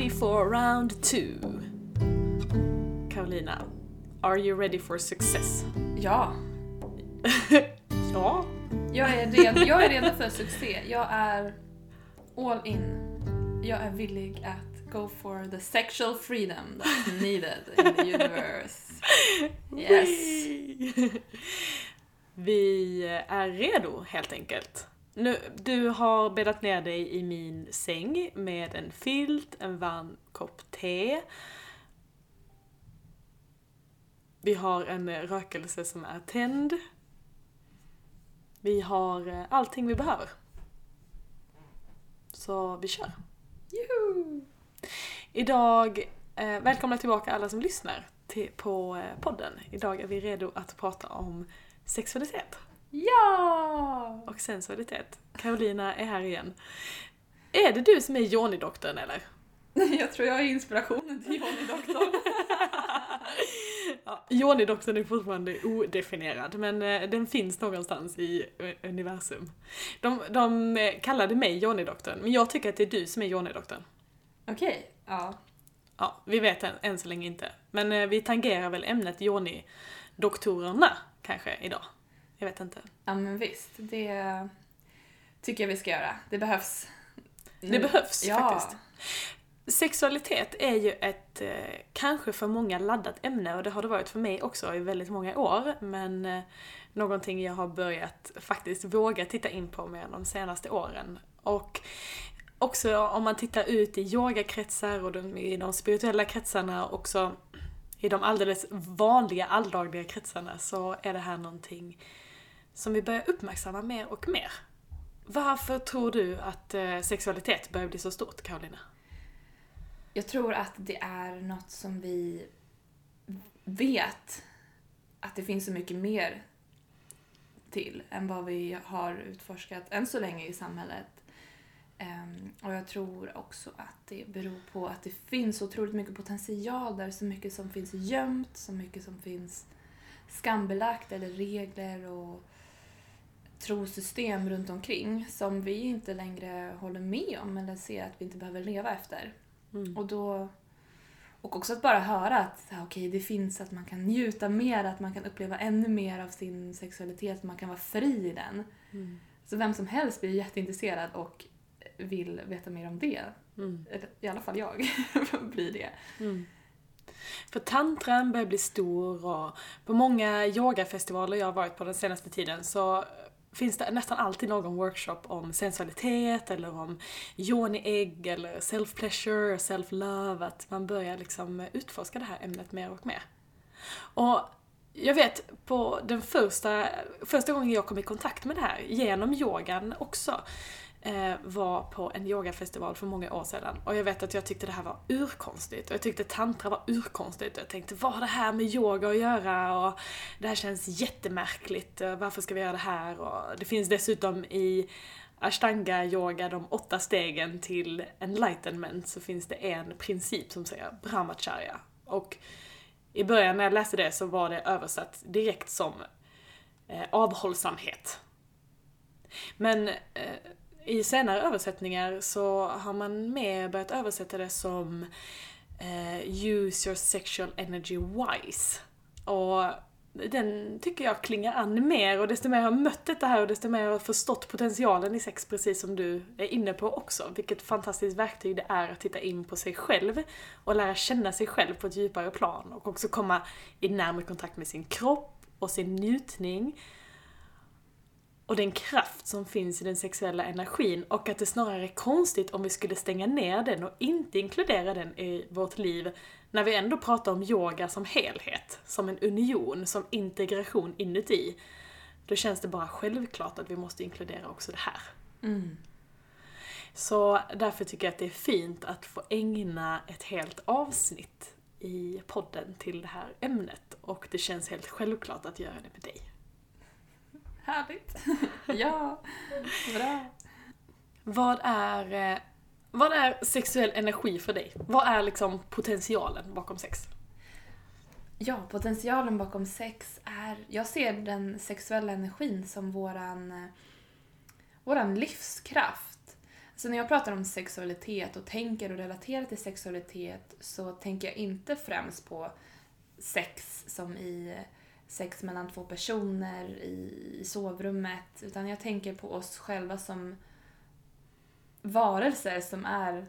ready for round two. Carolina, are you ready for success? Ja, ja. jag är, redo, jag är redo för succé. Jag är all in. Jag är villig att go for the sexual freedom that's needed in the universe. Yes. Vi är redo helt enkelt. Nu, du har bäddat ner dig i min säng med en filt, en varm kopp te. Vi har en rökelse som är tänd. Vi har eh, allting vi behöver. Så vi kör. Juhu. Idag, eh, välkomna tillbaka alla som lyssnar till, på eh, podden. Idag är vi redo att prata om sexualitet Ja! och sensualitet. Carolina är här igen. Är det du som är Joni-doktorn eller? Jag tror jag är inspirationen till Johnny Doktorn. Ja, Joni-doktorn är fortfarande odefinierad, men eh, den finns någonstans i eh, universum. De, de eh, kallade mig Joni-doktorn, men jag tycker att det är du som är Joni-doktorn. Okej, ja. Ja, vi vet än, än så länge inte. Men vi tangerar väl ämnet Joni-doktorerna kanske idag. Jag vet inte. Ja men visst, det tycker jag vi ska göra. Det behövs. Det behövs ja. faktiskt. Sexualitet är ju ett eh, kanske för många laddat ämne och det har det varit för mig också i väldigt många år. Men eh, någonting jag har börjat faktiskt våga titta in på mer de senaste åren. Och också om man tittar ut i yogakretsar och de, i de spirituella kretsarna också i de alldeles vanliga alldagliga kretsarna så är det här någonting som vi börjar uppmärksamma mer och mer. Varför tror du att eh, sexualitet börjar bli så stort, Karolina? Jag tror att det är något som vi vet att det finns så mycket mer till än vad vi har utforskat än så länge i samhället. Ehm, och jag tror också att det beror på att det finns otroligt mycket potential där, så mycket som finns gömt, så mycket som finns skambelagt eller regler och trosystem runt omkring som vi inte längre håller med om eller ser att vi inte behöver leva efter. Mm. Och då och också att bara höra att okej, det finns att man kan njuta mer, att man kan uppleva ännu mer av sin sexualitet, man kan vara fri i den. Mm. Så vem som helst blir jätteintresserad och vill veta mer om det. Mm. I alla fall jag blir det. Mm. För tantran börjar bli stor och på många yogafestivaler jag har varit på den senaste tiden så finns det nästan alltid någon workshop om sensualitet eller om yoni-ägg eller self-pleasure, self-love, att man börjar liksom utforska det här ämnet mer och mer. Och jag vet på den första, första gången jag kom i kontakt med det här, genom yogan också, eh, var på en yogafestival för många år sedan. Och jag vet att jag tyckte det här var urkonstigt. Och jag tyckte tantra var urkonstigt. Och jag tänkte, vad har det här med yoga att göra? Och det här känns jättemärkligt. Varför ska vi göra det här? Och det finns dessutom i ashtanga yoga, de åtta stegen till enlightenment, så finns det en princip som säger brahmacharya. Och i början när jag läste det så var det översatt direkt som eh, avhållsamhet. Men eh, i senare översättningar så har man mer börjat översätta det som eh, use your sexual energy wise. Och den tycker jag klingar an mer och desto mer jag har mött detta här och desto mer jag har förstått potentialen i sex precis som du är inne på också. Vilket fantastiskt verktyg det är att titta in på sig själv och lära känna sig själv på ett djupare plan och också komma i närmare kontakt med sin kropp och sin njutning och den kraft som finns i den sexuella energin och att det snarare är konstigt om vi skulle stänga ner den och inte inkludera den i vårt liv när vi ändå pratar om yoga som helhet, som en union, som integration inuti. Då känns det bara självklart att vi måste inkludera också det här. Mm. Så därför tycker jag att det är fint att få ägna ett helt avsnitt i podden till det här ämnet och det känns helt självklart att göra det med dig. Härligt! ja, bra. Vad är, eh, vad är sexuell energi för dig? Vad är liksom potentialen bakom sex? Ja, potentialen bakom sex är... Jag ser den sexuella energin som våran, eh, våran livskraft. Så när jag pratar om sexualitet och tänker och relaterar till sexualitet så tänker jag inte främst på sex som i sex mellan två personer i sovrummet. Utan jag tänker på oss själva som varelser som är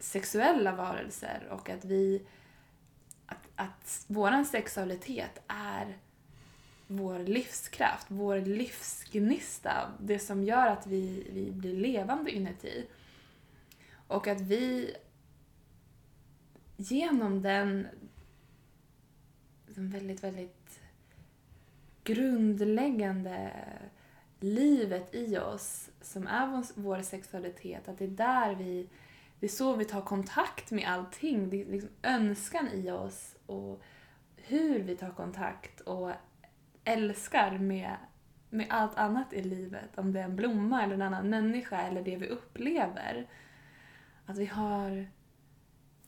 sexuella varelser. Och att vi att, att vår sexualitet är vår livskraft, vår livsgnista, det som gör att vi, vi blir levande inuti. Och att vi genom den liksom väldigt, väldigt grundläggande livet i oss som är vår, vår sexualitet, att det är där vi det är så vi tar kontakt med allting. Det är liksom önskan i oss och hur vi tar kontakt och älskar med, med allt annat i livet. Om det är en blomma eller en annan människa eller det vi upplever. Att vi har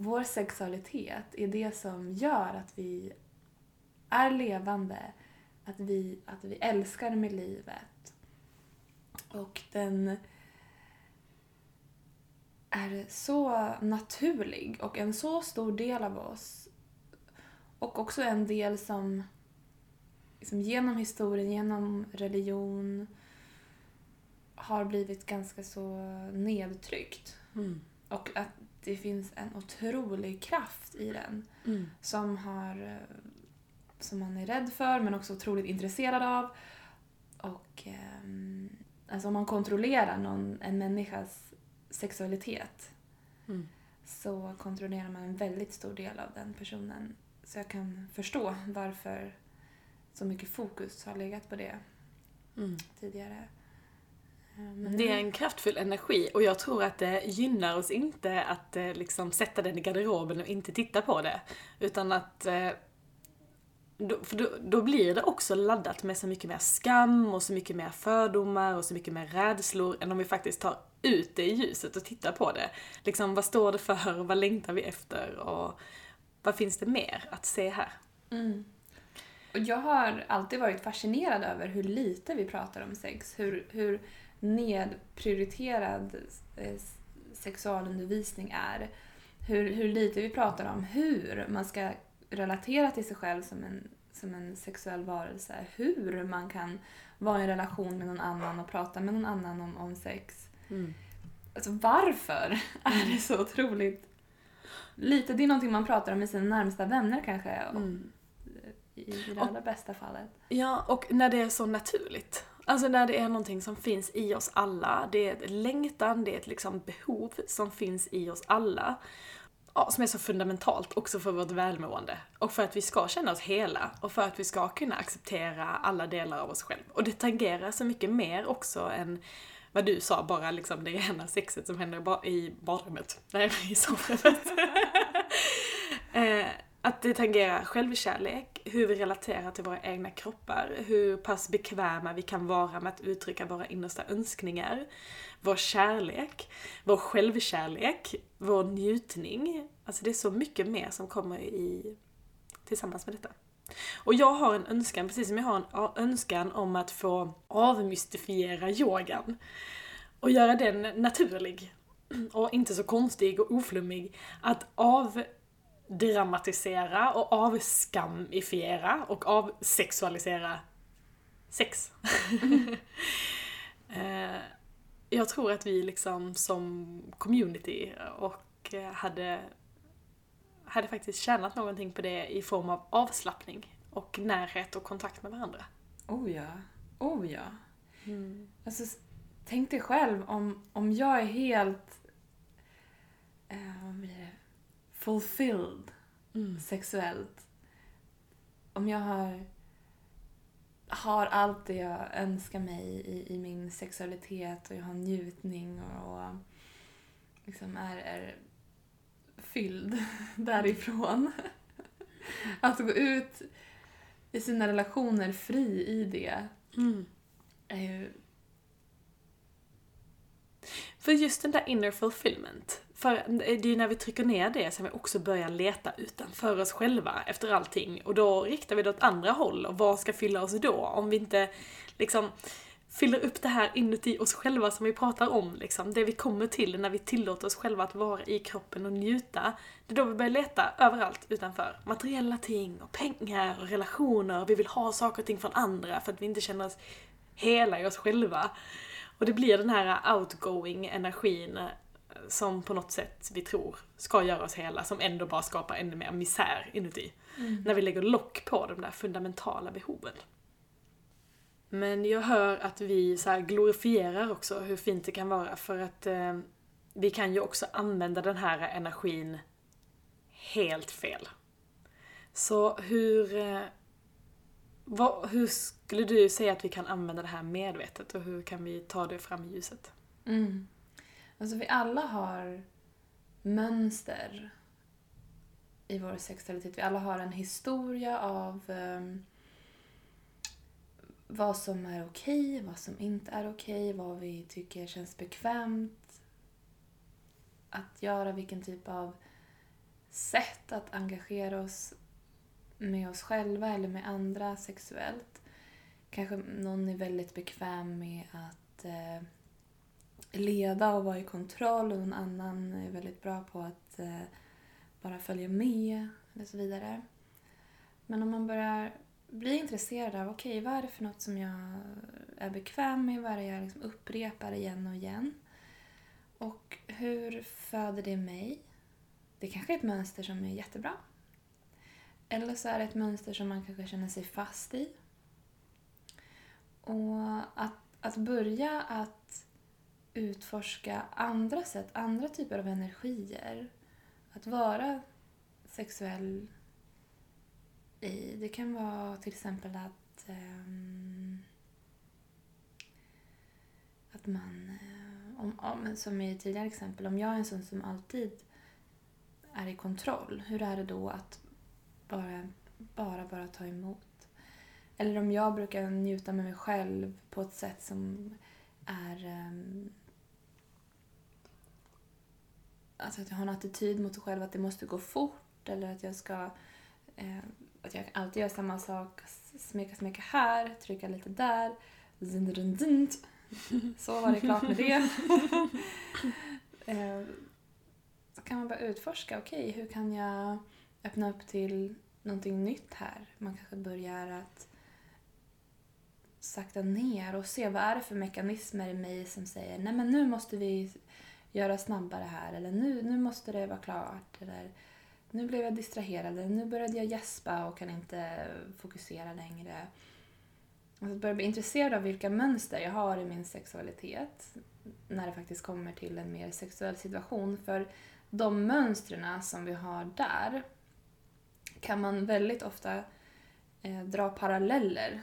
vår sexualitet är det som gör att vi är levande, att vi, att vi älskar med livet. Och den är så naturlig och en så stor del av oss. Och också en del som liksom genom historien, genom religion har blivit ganska så nedtryckt. Mm. Och att det finns en otrolig kraft i den Mm. som, har, som man är rädd för men också otroligt intresserad av. Och ehm, alltså om man kontrollerar någon, en människas sexualitet Mm. så kontrollerar man en väldigt stor del av den personen. Så jag kan förstå varför så mycket fokus har legat på det Mm. tidigare. Eh, Men Det är en kraftfull energi och jag tror att det gynnar oss inte att eh, liksom sätta den i garderoben och inte titta på det. Utan att eh, då, för då, då blir det också laddat med så mycket mer skam och så mycket mer fördomar och så mycket mer rädslor än om vi faktiskt tar ut det i ljuset och tittar på det. Liksom, vad står det för? Vad längtar vi efter? Och vad finns det mer att se här? Mm. Och jag har alltid varit fascinerad över hur lite vi pratar om sex. Hur, hur nedprioriterad eh, sexualundervisning är. Hur, hur lite vi pratar om hur man ska relatera till sig själv som en, som en sexuell varelse. Hur man kan vara i en relation med någon annan och prata med någon annan om, om sex. Alltså varför är det så otroligt lite? Det är någonting man pratar om med sina närmsta vänner kanske. och- Mm. i det allra bästa fallet. Ja, och när det är så naturligt. Alltså när det är någonting som finns i oss alla. Det är ett längtan, det är ett liksom behov som finns i oss alla. Ja, som är så fundamentalt också för vårt välmående. Och för att vi ska känna oss hela och för att vi ska kunna acceptera alla delar av oss själva. Och det tangerar så mycket mer också än vad du sa, bara liksom det rena sexet som händer i badrummet. Nej, i sovrummet. eh, att det tangerar självkärlek, hur vi relaterar till våra egna kroppar, hur pass bekväma vi kan vara med att uttrycka våra innersta önskningar, vår kärlek, vår självkärlek, vår njutning. Alltså det är så mycket mer som kommer i, tillsammans med detta. Och jag har en önskan, precis som jag har en önskan om att få avmystifiera yogan. Och göra den naturlig. Och inte så konstig och oflummig. Att avdramatisera och avskamifiera och avsexualisera sex. Eh, jag tror att vi liksom som community och eh, hade, hade faktiskt tjänat någonting på det i form av avslappning och närhet och kontakt med varandra. Oh ja. Oh ja. Alltså, s- tänk dig själv om, om jag är helt eh, vad blir det? fulfilled Mm. sexuellt. Om jag har, har allt det jag önskar mig i, i min sexualitet och jag har njutning och, och liksom är, är fylld därifrån. Att gå ut i sina relationer fri i det Mm. är ju... För just den där inner fulfillment, för det är ju när vi trycker ner det som vi också börjar leta utanför oss själva efter allting och då riktar vi det åt andra håll och vad ska fylla oss då? Om vi inte liksom fyller upp det här inuti oss själva som vi pratar om. Liksom. Det vi kommer till när vi tillåter oss själva att vara i kroppen och njuta. Det är då vi börjar leta överallt utanför. Materiella ting och pengar och relationer. Vi vill ha saker och ting från andra för att vi inte känner oss hela i oss själva. Och det blir den här outgoing energin eh, som på något sätt vi tror ska göra oss hela, som ändå bara skapar ännu mer misär inuti. Mm. När vi lägger lock på de där fundamentala behoven. Men jag hör att vi så här glorifierar också hur fint det kan vara för att eh, vi kan ju också använda den här energin helt fel. Så hur, eh, vad, hur skulle du säga att vi kan använda det här medvetet och hur kan vi ta det fram i ljuset? Mm. Alltså vi alla har mönster i vår sexualitet. Vi alla har en historia av um, vad som är okej, vad som inte är okej, vad vi tycker känns bekvämt att göra, vilken typ av sätt att engagera oss med oss själva eller med andra sexuellt. Kanske någon är väldigt bekväm med att eh, leda och vara i kontroll och någon annan är väldigt bra på att eh, bara följa med och så vidare. Men om man börjar bli intresserad av, okej, okay, vad är det för något som jag är bekväm med? Vad är det jag liksom upprepar igen och igen? Och hur föder det mig? Det kanske är ett mönster som är jättebra. Eller så är det ett mönster som man kanske känner sig fast i. Och att, att börja att utforska andra sätt, andra typer av energier. Att vara sexuell i. Det kan vara till exempel att um, att man, eh, om, om, som i tidigare exempel, om jag är en sån som alltid är i kontroll, hur är det då att bara, bara, bara ta emot? Eller om jag brukar njuta med mig själv på ett sätt som är um, alltså att jag har en attityd mot mig själv att det måste gå fort eller att jag ska eh, att jag alltid gör samma sak. Smeka, smeka här, trycka lite där. Så var det klart med det. Eh, så kan man bara utforska, okej, okay, hur kan jag öppna upp till någonting nytt här? Man kanske börjar att sakta ner och se vad är det för mekanismer i mig som säger nej men nu måste vi göra snabbare här eller nu, nu måste det vara klart eller nu blev jag distraherad, nu började jag gäspa och kan inte fokusera längre. Att börja bli intresserad av vilka mönster jag har i min sexualitet när det faktiskt kommer till en mer sexuell situation. För de mönstren som vi har där kan man väldigt ofta eh, dra paralleller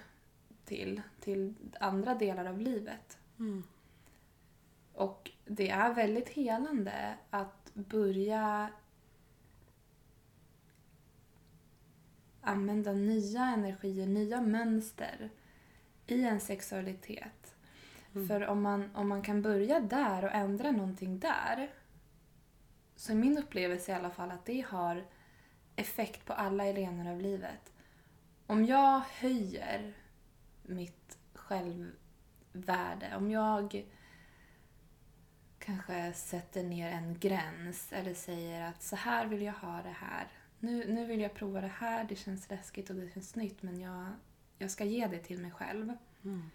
till, till andra delar av livet. Mm. Och det är väldigt helande att börja använda nya energier, nya mönster i en sexualitet. Mm. För om man, om man kan börja där och ändra någonting där så är min upplevelse i alla fall att det har effekt på alla arenor av livet. Om jag höjer mitt självvärde, om jag kanske sätter ner en gräns eller säger att så här vill jag ha det här nu, nu vill jag prova det här, det känns läskigt och det känns nytt men jag, jag ska ge det till mig själv. Mm.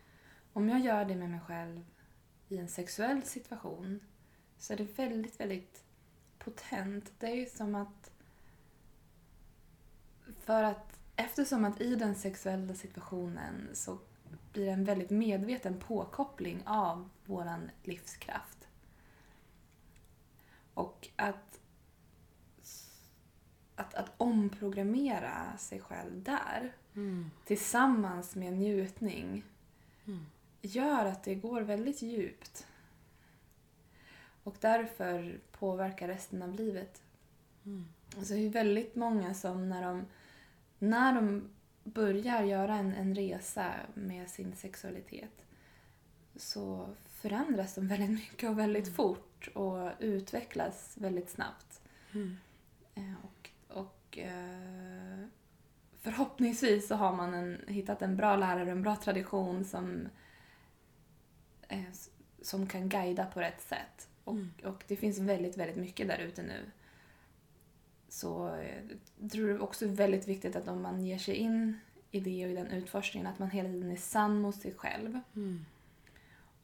Om jag gör det med mig själv i en sexuell situation så är det väldigt, väldigt potent. Det är ju som att... För att eftersom att i den sexuella situationen så blir det en väldigt medveten påkoppling av våran livskraft. Och att att, att omprogrammera sig själv där mm. tillsammans med njutning mm. gör att det går väldigt djupt. Och därför påverkar resten av livet. Mm. Alltså det är väldigt många som när de, när de börjar göra en, en resa med sin sexualitet så förändras de väldigt mycket och väldigt mm. fort och utvecklas väldigt snabbt. Mm. Eh, och och eh, förhoppningsvis så har man en, hittat en bra lärare, en bra tradition som eh, som kan guida på rätt sätt. Och, Mm. och det finns väldigt, väldigt mycket där ute nu. Så eh, jag tror det är också väldigt viktigt att om man ger sig in i det och i den utforskningen att man hela tiden är sann mot sig själv. Mm.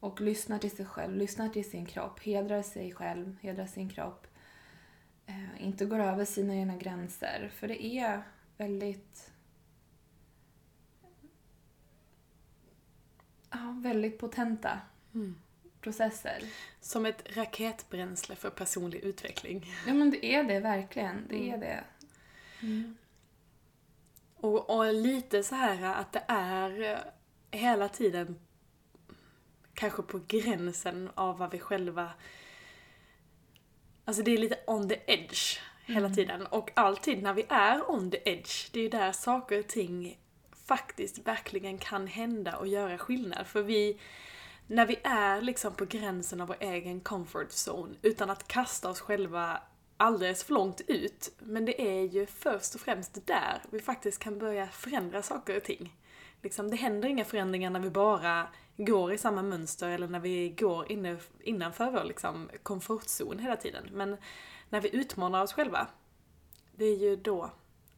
Och lyssnar till sig själv, lyssnar till sin kropp, hedrar sig själv, hedrar sin kropp. Eh, inte går över sina egna gränser. För det är väldigt... Ja, väldigt potenta Mm. processer. Som ett raketbränsle för personlig utveckling. Ja, men det är det verkligen. Det är Mm. det. Mm. Och, och lite så här att det är eh, hela tiden kanske på gränsen av vad vi själva... Alltså det är lite on the edge hela Mm. tiden. Och alltid när vi är on the edge, det är där saker och ting faktiskt verkligen kan hända och göra skillnad. För vi, när vi är liksom på gränsen av vår egen comfort zone utan att kasta oss själva alldeles för långt ut. Men det är ju först och främst där vi faktiskt kan börja förändra saker och ting. Liksom, det händer inga förändringar när vi bara går i samma mönster eller när vi går inne, innanför vår liksom, komfortzon hela tiden. Men när vi utmanar oss själva, det är ju då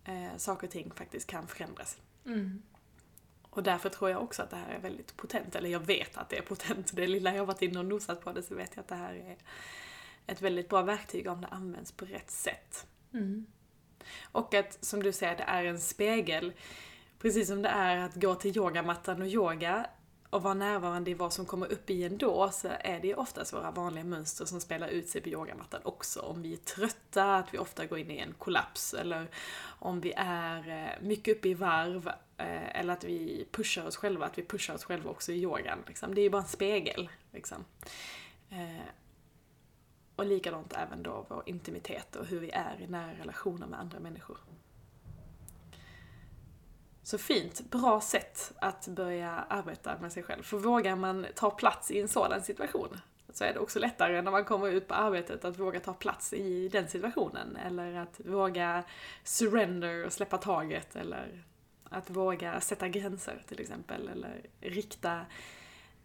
eh, saker och ting faktiskt kan förändras. Mm. Och därför tror jag också att det här är väldigt potent, eller jag vet att det är potent. Det lilla jag varit inne och nosat på det så vet jag att det här är ett väldigt bra verktyg om det används på rätt sätt. Mm. Och att, som du säger, det är en spegel. Precis som det är att gå till yogamattan och yoga och vara närvarande i vad som kommer upp i en då, så är det ju oftast våra vanliga mönster som spelar ut sig på yogamattan också. Om vi är trötta, att vi ofta går in i en kollaps, eller om vi är eh, mycket uppe i varv, eh, eller att vi pushar oss själva, att vi pushar oss själva också i yogan. Liksom. Det är ju bara en spegel. Liksom. Eh, och likadant även då vår intimitet och hur vi är i nära relationer med andra människor. Så fint, bra sätt att börja arbeta med sig själv. För vågar man ta plats i en sådan situation så är det också lättare när man kommer ut på arbetet att våga ta plats i den situationen. Eller att våga surrender och släppa taget. Eller att våga sätta gränser till exempel. Eller rikta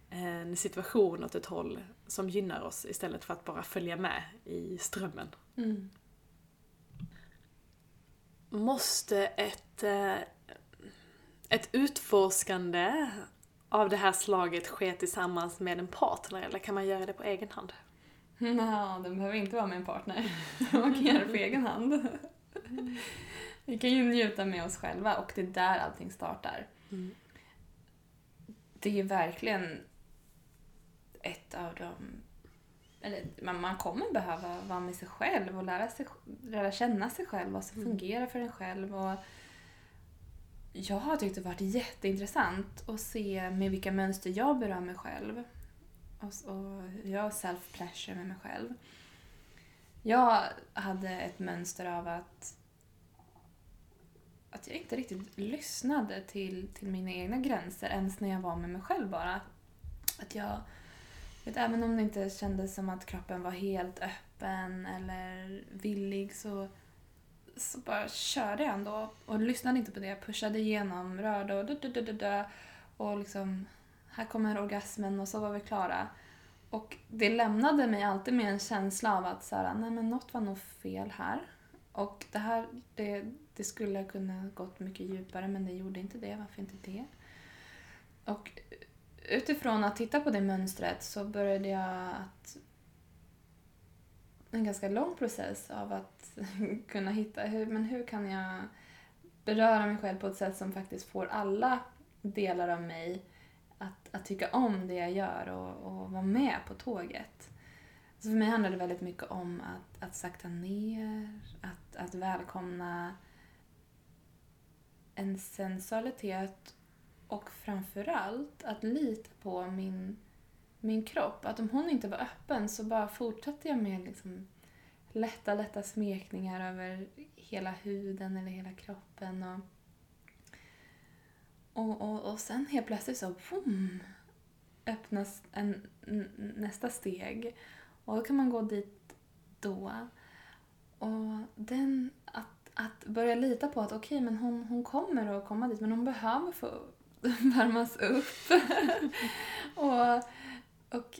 en situation åt ett håll som gynnar oss istället för att bara följa med i strömmen. Mm. Måste ett, eh, ett utforskande av det här slaget ske tillsammans med en partner eller kan man göra det på egen hand? Ja, den behöver inte vara med en partner. Man kan göra det på egen hand. Vi kan ju njuta med oss själva och det är där allting startar. Mm. Det är verkligen ett av de... Eller man, man kommer behöva vara med sig själv och lära, sig, lära känna sig själv, vad som Mm. fungerar för en själv. Och jag har tyckt det varit jätteintressant att se med vilka mönster jag berör mig själv. Och, och hur jag self-pleasure med mig själv. Jag hade ett mönster av att att jag inte riktigt lyssnade till, till mina egna gränser ens när jag var med mig själv bara. Att jag, vet, även om det inte kändes som att kroppen var helt öppen eller villig så, så bara körde jag ändå och lyssnade inte på det. Jag pushade igenom, rörde och du, och liksom här kommer orgasmen och så var vi klara. Och det lämnade mig alltid med en känsla av att så här, nej men något var nog fel här. Och det här, det, det skulle kunna gått mycket djupare men det gjorde inte det. Varför inte det? Och utifrån att titta på det mönstret så började jag att en ganska lång process av att kunna hitta hur, men hur kan jag beröra mig själv på ett sätt som faktiskt får alla delar av mig att, att tycka om det jag gör och, och vara med på tåget. Så för mig handlar det väldigt mycket om att, att sakta ner, att, att välkomna en sensualitet och framförallt att lita på min, min kropp. Att om hon inte var öppen så bara fortsatte jag med liksom lätta, lätta smekningar över hela huden eller hela kroppen. Och, och, och, och sen helt plötsligt så boom, öppnas en, nästa steg. Och då kan man gå dit då. Och den, att, att börja lita på att okej, men hon, hon kommer att komma dit, men hon behöver få värmas upp. och och,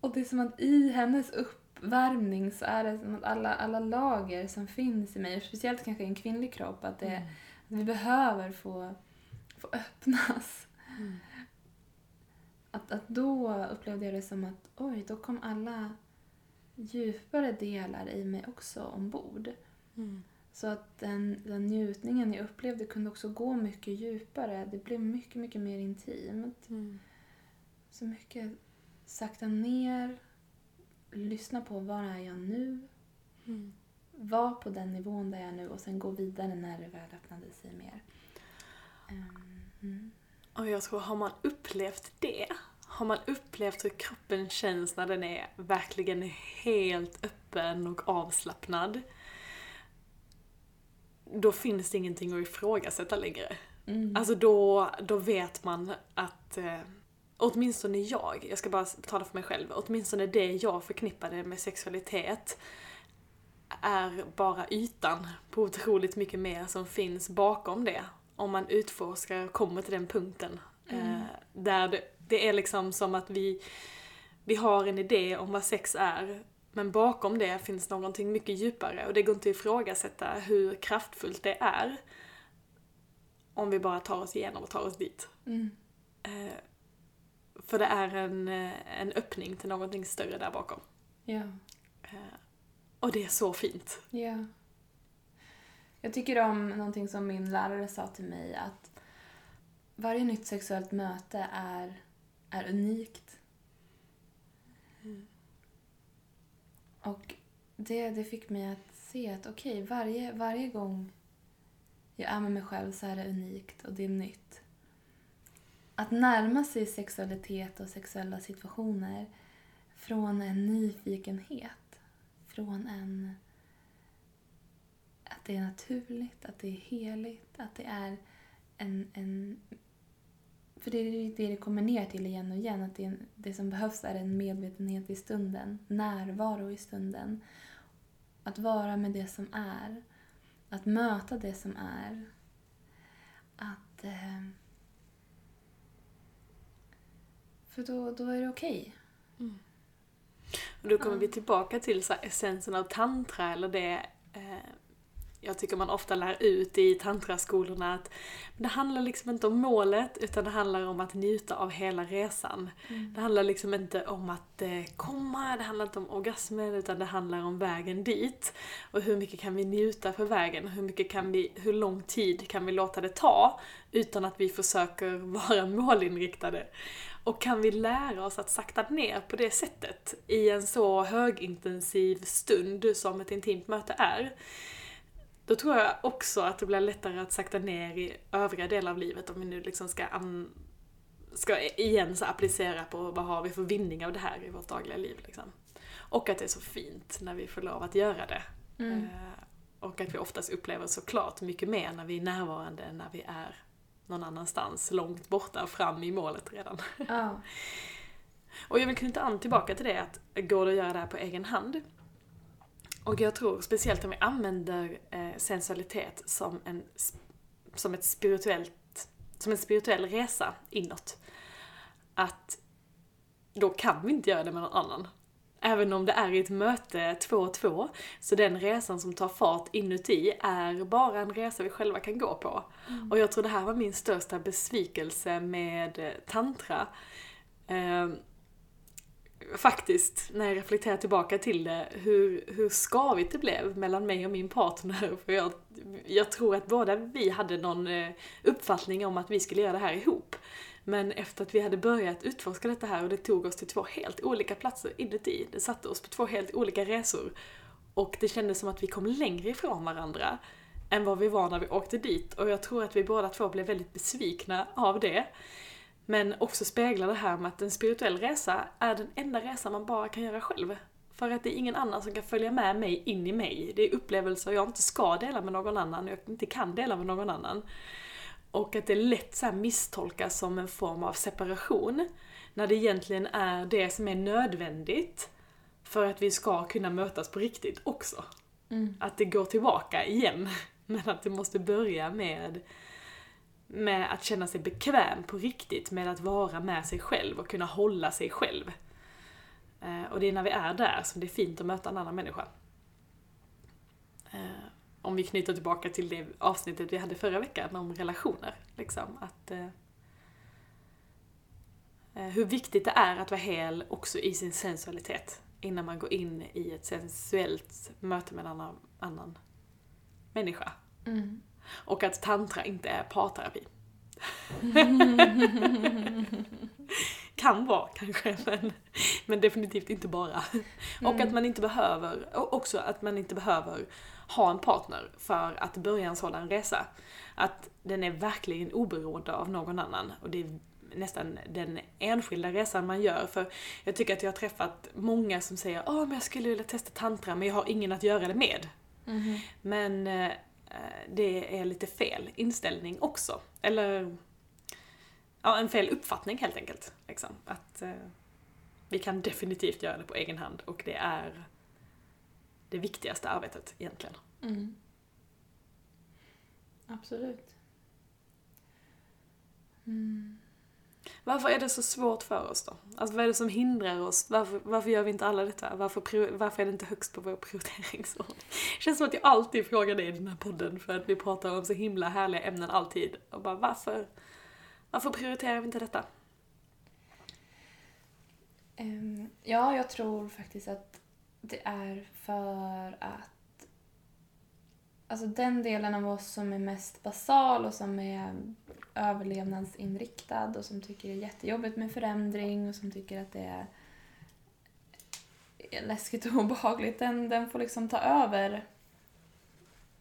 och det är som att i hennes uppvärmning så är det som att alla, alla lager som finns i mig, speciellt kanske i en kvinnlig kropp, att, det, att vi behöver få, få öppnas. Mm. Att, att då upplevde jag det som att oj, då kom alla djupare delar i mig också ombord. Mm. Så att den, den njutningen jag upplevde kunde också gå mycket djupare. Det blev mycket, mycket mer intimt. Mm. Så mycket sakta ner, lyssna på var är jag nu, Mm. var på den nivån där jag är nu och sen gå vidare när det väl öppnade sig mer. Ehm, mm. Och jag tror, har man upplevt det, har man upplevt hur kroppen känns när den är verkligen helt öppen och avslappnad, då finns det ingenting att ifrågasätta längre. Mm. Alltså då, då vet man att, eh, åtminstone jag, jag ska bara tala för mig själv, åtminstone det jag förknippade med sexualitet är bara ytan på otroligt mycket mer som finns bakom det. Om man utforskar och kommer till den punkten. Mm. Eh, där det, det är liksom som att vi, vi har en idé om vad sex är, men bakom det finns någonting mycket djupare och det går inte att ifrågasätta hur kraftfullt det är. Om vi bara tar oss igenom och tar oss dit. Mm. Eh, för det är en, eh, en öppning till någonting större där bakom. Ja. Eh, och det är så fint. Ja. Jag tycker om någonting som min lärare sa till mig att varje nytt sexuellt möte är, är unikt. Och det, det fick mig att se att okej, varje, varje gång jag är med mig själv så är det unikt och det är nytt. Att närma sig sexualitet och sexuella situationer från en nyfikenhet, från en att det är naturligt, att det är heligt, att det är en... en för det är det det kommer ner till igen och igen, att det, är, det som behövs är en medvetenhet i stunden, närvaro i stunden. Att vara med det som är, att möta det som är. Att... Eh, för då, då är det okej. Och då kommer Ja. vi tillbaka till så här essensen av tantra, eller det eh, jag tycker man ofta lär ut i tantraskolorna att det handlar liksom inte om målet, utan det handlar om att njuta av hela resan. Det handlar liksom inte om att eh, komma, det handlar inte om orgasmen, utan det handlar om vägen dit. Och hur mycket kan vi njuta för vägen? Hur, mycket kan vi, hur lång tid kan vi låta det ta utan att vi försöker vara målinriktade? Och kan vi lära oss att sakta ner på det sättet i en så högintensiv stund som ett intimt möte är, då tror jag också att det blir lättare att sakta ner i övriga delar av livet om vi nu liksom ska, an- ska igen så applicera på vad har vi för vinning av det här i vårt dagliga liv. Liksom. Och att det är så fint när vi får lov att göra det. Mm. Eh, och att vi oftast upplever såklart mycket mer när vi är närvarande än när vi är någon annanstans, långt borta, fram i målet redan. Ja. Och jag vill knyta an tillbaka till det att går det att göra det här på egen hand? Och jag tror speciellt om vi använder eh, sensualitet som en, som ett spirituellt, som en spirituell resa inåt. Att då kan vi inte göra det med någon annan. Även om det är ett möte två och två, så den resan som tar fart inuti är bara en resa vi själva kan gå på. Och jag tror det här var min största besvikelse med eh, tantra. Ehm, faktiskt, när jag reflekterar tillbaka till det, hur, hur skavigt det blev mellan mig och min partner. För jag, jag tror att båda vi hade någon eh, uppfattning om att vi skulle göra det här ihop. Men efter att vi hade börjat utforska detta här och det tog oss till två helt olika platser inuti, det satte oss på två helt olika resor. Och det kändes som att vi kom längre ifrån varandra än vad vi var när vi åkte dit. Och jag tror att vi båda två blev väldigt besvikna av det. Men också speglar det här med att en spirituell resa är den enda resa man bara kan göra själv. För att det är ingen annan som kan följa med mig in i mig. Det är upplevelser jag inte ska dela med någon annan, och jag inte kan dela med någon annan. Och att det lätt så misstolkas som en form av separation. När det egentligen är det som är nödvändigt för att vi ska kunna mötas på riktigt också. Mm. Att det går tillbaka igen. Men att det måste börja med med att känna sig bekväm på riktigt med att vara med sig själv och kunna hålla sig själv. Eh, och det är när vi är där som det är fint att möta en annan människa. Om vi knyter tillbaka till det avsnittet vi hade förra veckan om relationer. Liksom, att, eh, eh, hur viktigt det är att vara hel också i sin sensualitet innan man går in i ett sensuellt möte med en annan, annan människa. Mm. Och att tantra inte är parterapi. kan vara kanske, men, men definitivt inte bara. Och att Mm. man inte behöver, och också att man inte behöver ha en partner för att börja en sådan resa. Att den är verkligen oberoende av någon annan. Och det är nästan den enskilda resan man gör. För jag tycker att jag har träffat många som säger Åh, men jag skulle vilja testa tantra men jag har ingen att göra det med. Mhm. Men eh, det är lite fel inställning också. Eller ja, en fel uppfattning helt enkelt. Liksom. Att eh, vi kan definitivt göra det på egen hand och det är det viktigaste arbetet egentligen. Mm. Absolut. Mm. Varför är det så svårt för oss då? Alltså vad är det som hindrar oss? Varför, varför gör vi inte alla detta? Varför, varför är det inte högst på vår prioriteringsordning? Det känns som att jag alltid frågar det i den här podden för att vi pratar om så himla härliga ämnen alltid. Och bara varför, varför prioriterar vi inte detta? Ehm, ja, jag tror faktiskt att det är för att Alltså den delen av oss som är mest basal och som är överlevnadsinriktad och som tycker det är jättejobbigt med förändring och som tycker att det är läskigt och obehagligt, den, den får liksom ta över.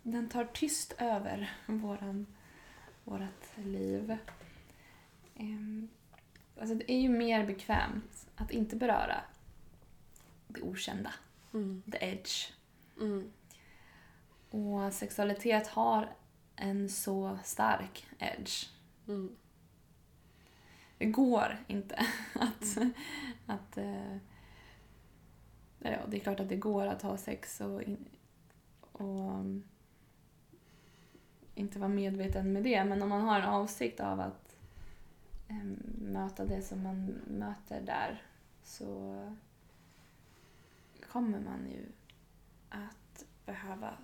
Den tar tyst över våran, vårat liv. Ehm, alltså det är ju mer bekvämt att inte beröra det okända, Mm. the edge. Mm. Och sexualitet har en så stark edge. Mm. Det går inte att... att eh, ja, det är klart att det går att ha sex och, in, och um, inte vara medveten med det. Men om man har en avsikt av att em, möta det som man möter där så kommer man ju att behöva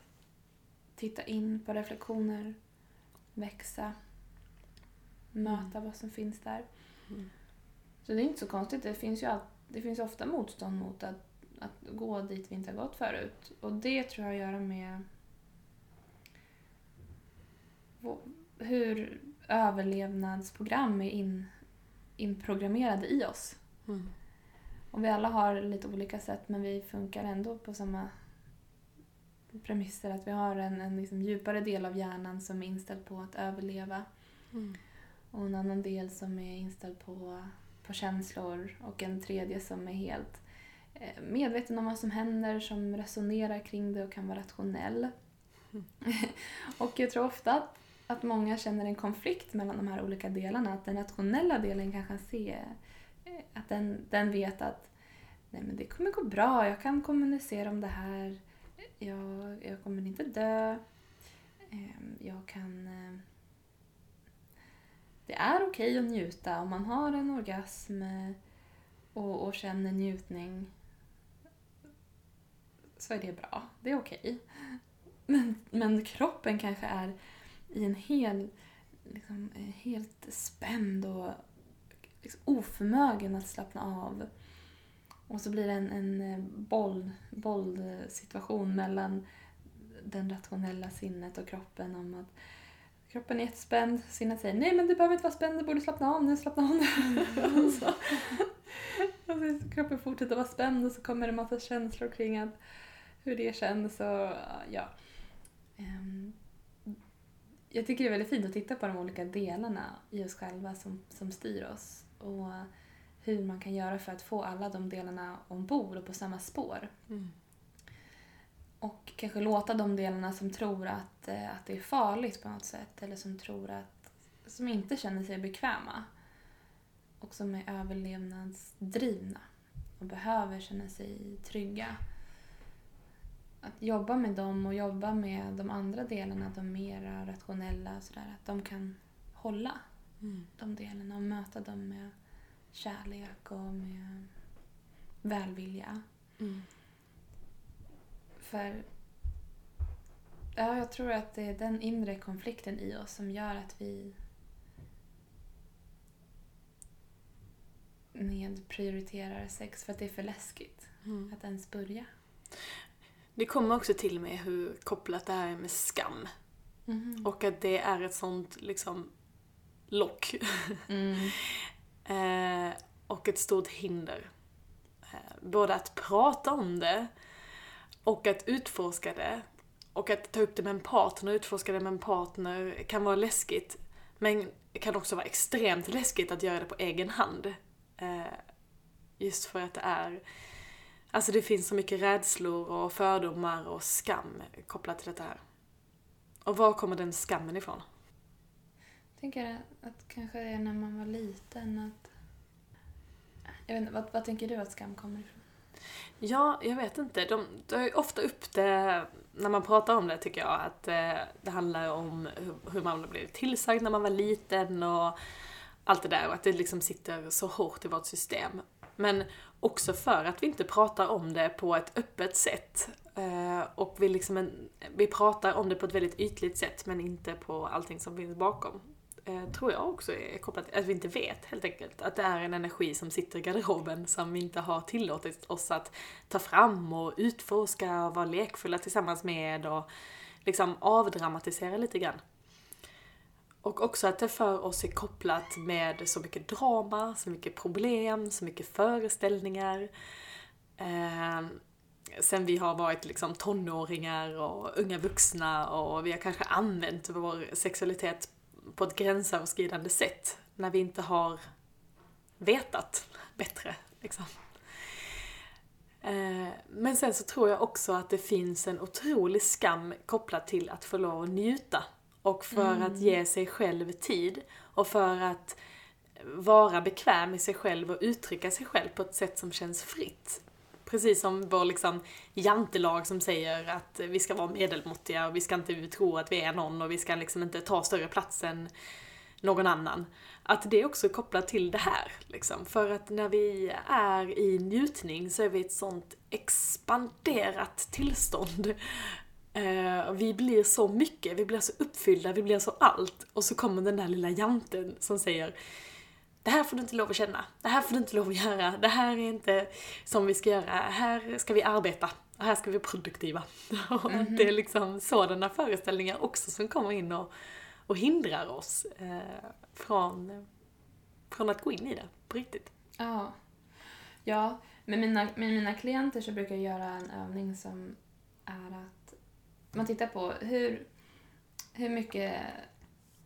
titta in på reflektioner, växa, möta vad som finns där. Mm. Så det är inte så konstigt. Det finns ju all, det finns ofta motstånd mot att, att gå dit vi inte har gått förut. Och det tror jag har att göra med hur överlevnadsprogram är in, inprogrammerade i oss. Mm. Och vi alla har lite olika sätt men vi funkar ändå på samma premisser. Att vi har en, en liksom djupare del av hjärnan som är inställd på att överleva. Mm. Och en annan del som är inställd på, på känslor och en tredje som är helt eh, medveten om vad som händer, som resonerar kring det och kan vara rationell. och jag tror ofta att, att många känner en konflikt mellan de här olika delarna. Att den rationella delen kanske ser att den, den vet att nej men det kommer gå bra, jag kan kommunicera om det här, jag, jag kommer inte dö, ehm, jag kan eh, det är okej att njuta om man har en orgasm eh, och, och känner njutning. Så är det bra. Det är okej. Men, men kroppen kanske är i en hel, liksom, eh, helt spänd och liksom oförmögen att slappna av. Och så blir det en, en eh, boll, bollsituation mellan den rationella sinnet och kroppen om att kroppen är jättespänd, sinnet säger nej men du behöver inte vara spänd, du borde slappna av nu, slappna av nu. och så, och så kroppen fortsätter vara spänd och så kommer det en massa känslor kring att hur det känns och ja. Ehm, jag tycker det är väldigt fint att titta på de olika delarna i oss själva som, som styr oss och hur man kan göra för att få alla de delarna ombord och på samma spår. Mm. Och kanske låta de delarna som tror att, eh, att det är farligt på något sätt eller som tror att, som inte känner sig bekväma och som är överlevnadsdrivna och behöver känna sig trygga. Att jobba med dem och jobba med de andra delarna, de mera rationella sådär, att de kan hålla Mm. de delarna och möta dem med kärlek och med välvilja. Mm. För ja, jag tror att det är den inre konflikten i oss som gör att vi nedprioriterar sex för att det är för läskigt Mm. att ens börja. Det kommer också till mig hur kopplat det här är med skam. Mhm. Och att det är ett sånt liksom lock. Mm. eh, och ett stort hinder. Eh, både att prata om det och att utforska det. Och att ta upp det med en partner, utforska det med en partner kan vara läskigt. Men det kan också vara extremt läskigt att göra det på egen hand. Eh, just för att det är... Alltså det finns så mycket rädslor och fördomar och skam kopplat till detta här. Och var kommer den skammen ifrån? Jag tänker att kanske det är när man var liten att... Jag vet inte, vad, vad tänker du att skam kommer ifrån? Ja, jag vet inte. De tar ju ofta upp det när man pratar om det tycker jag. Att eh, det handlar om hur, man blev tillsagd när man var liten och allt det där. Och att det liksom sitter så hårt i vårt system. Men också för att vi inte pratar om det på ett öppet sätt. Eh, och vi, liksom en, vi pratar om det på ett väldigt ytligt sätt men inte på allting som finns bakom. Eh, tror jag också är kopplat till att vi inte vet helt enkelt. Att det är en energi som sitter i garderoben som vi inte har tillåtit oss att ta fram och utforska och vara lekfulla tillsammans med och liksom avdramatisera lite grann. Och också att det för oss är kopplat med så mycket drama, så mycket problem, så mycket föreställningar. Eh, sen vi har varit liksom tonåringar och unga vuxna och vi har kanske använt vår sexualitet på ett gränsöverskridande sätt när vi inte har vetat bättre. Liksom. Eh, Men sen så tror jag också att det finns en otrolig skam kopplat till att få lov att njuta. Och för att ge sig själv tid. Och för att vara bekväm i sig själv och uttrycka sig själv på ett sätt som känns fritt. Precis som vår liksom jantelag som säger att vi ska vara medelmåttiga och vi ska inte tro att vi är någon och vi ska liksom inte ta större plats än någon annan. Att det är också kopplat till det här. Liksom. För att när vi är i njutning så är vi i ett sånt expanderat tillstånd. Eh, vi blir så mycket, vi blir så uppfyllda, vi blir så allt. Och så kommer den där lilla janten som säger det här får du inte lov att känna. Det här får du inte lov att göra. Det här är inte som vi ska göra. Här ska vi arbeta. Här ska vi vara produktiva. Och det är liksom sådana föreställningar också som kommer in och, och hindrar oss eh, från, från att gå in i det på riktigt. Ja. Ja, med mina, med mina klienter så brukar jag göra en övning som är att man tittar på hur, hur mycket,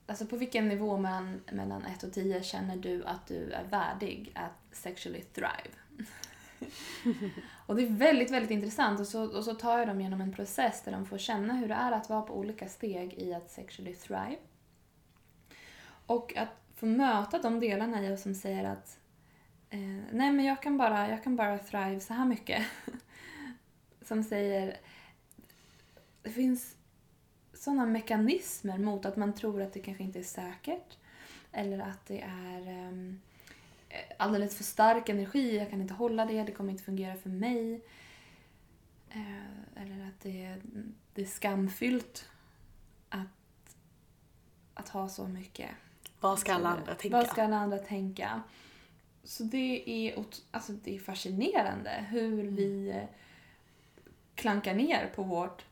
alltså på vilken nivå mellan, mellan 1 och 10 känner du att du är värdig att sexually thrive? och det är väldigt, väldigt intressant och så, och så tar jag dem genom en process där de får känna hur det är att vara på olika steg i att sexually thrive. Och att få möta de delarna i oss som säger att eh, nej men jag kan, bara, jag kan bara thrive så här mycket. som säger det finns sådana mekanismer mot att man tror att det kanske inte är säkert. Eller att det är ehm, alldeles för stark energi, jag kan inte hålla det, det kommer inte fungera för mig. Eh, eller att det är, det är skamfyllt att, att ha så mycket. Vad ska alla andra tänka? Vad ska alla andra tänka? Så det är, alltså det är fascinerande hur vi eh, klankar ner på vårt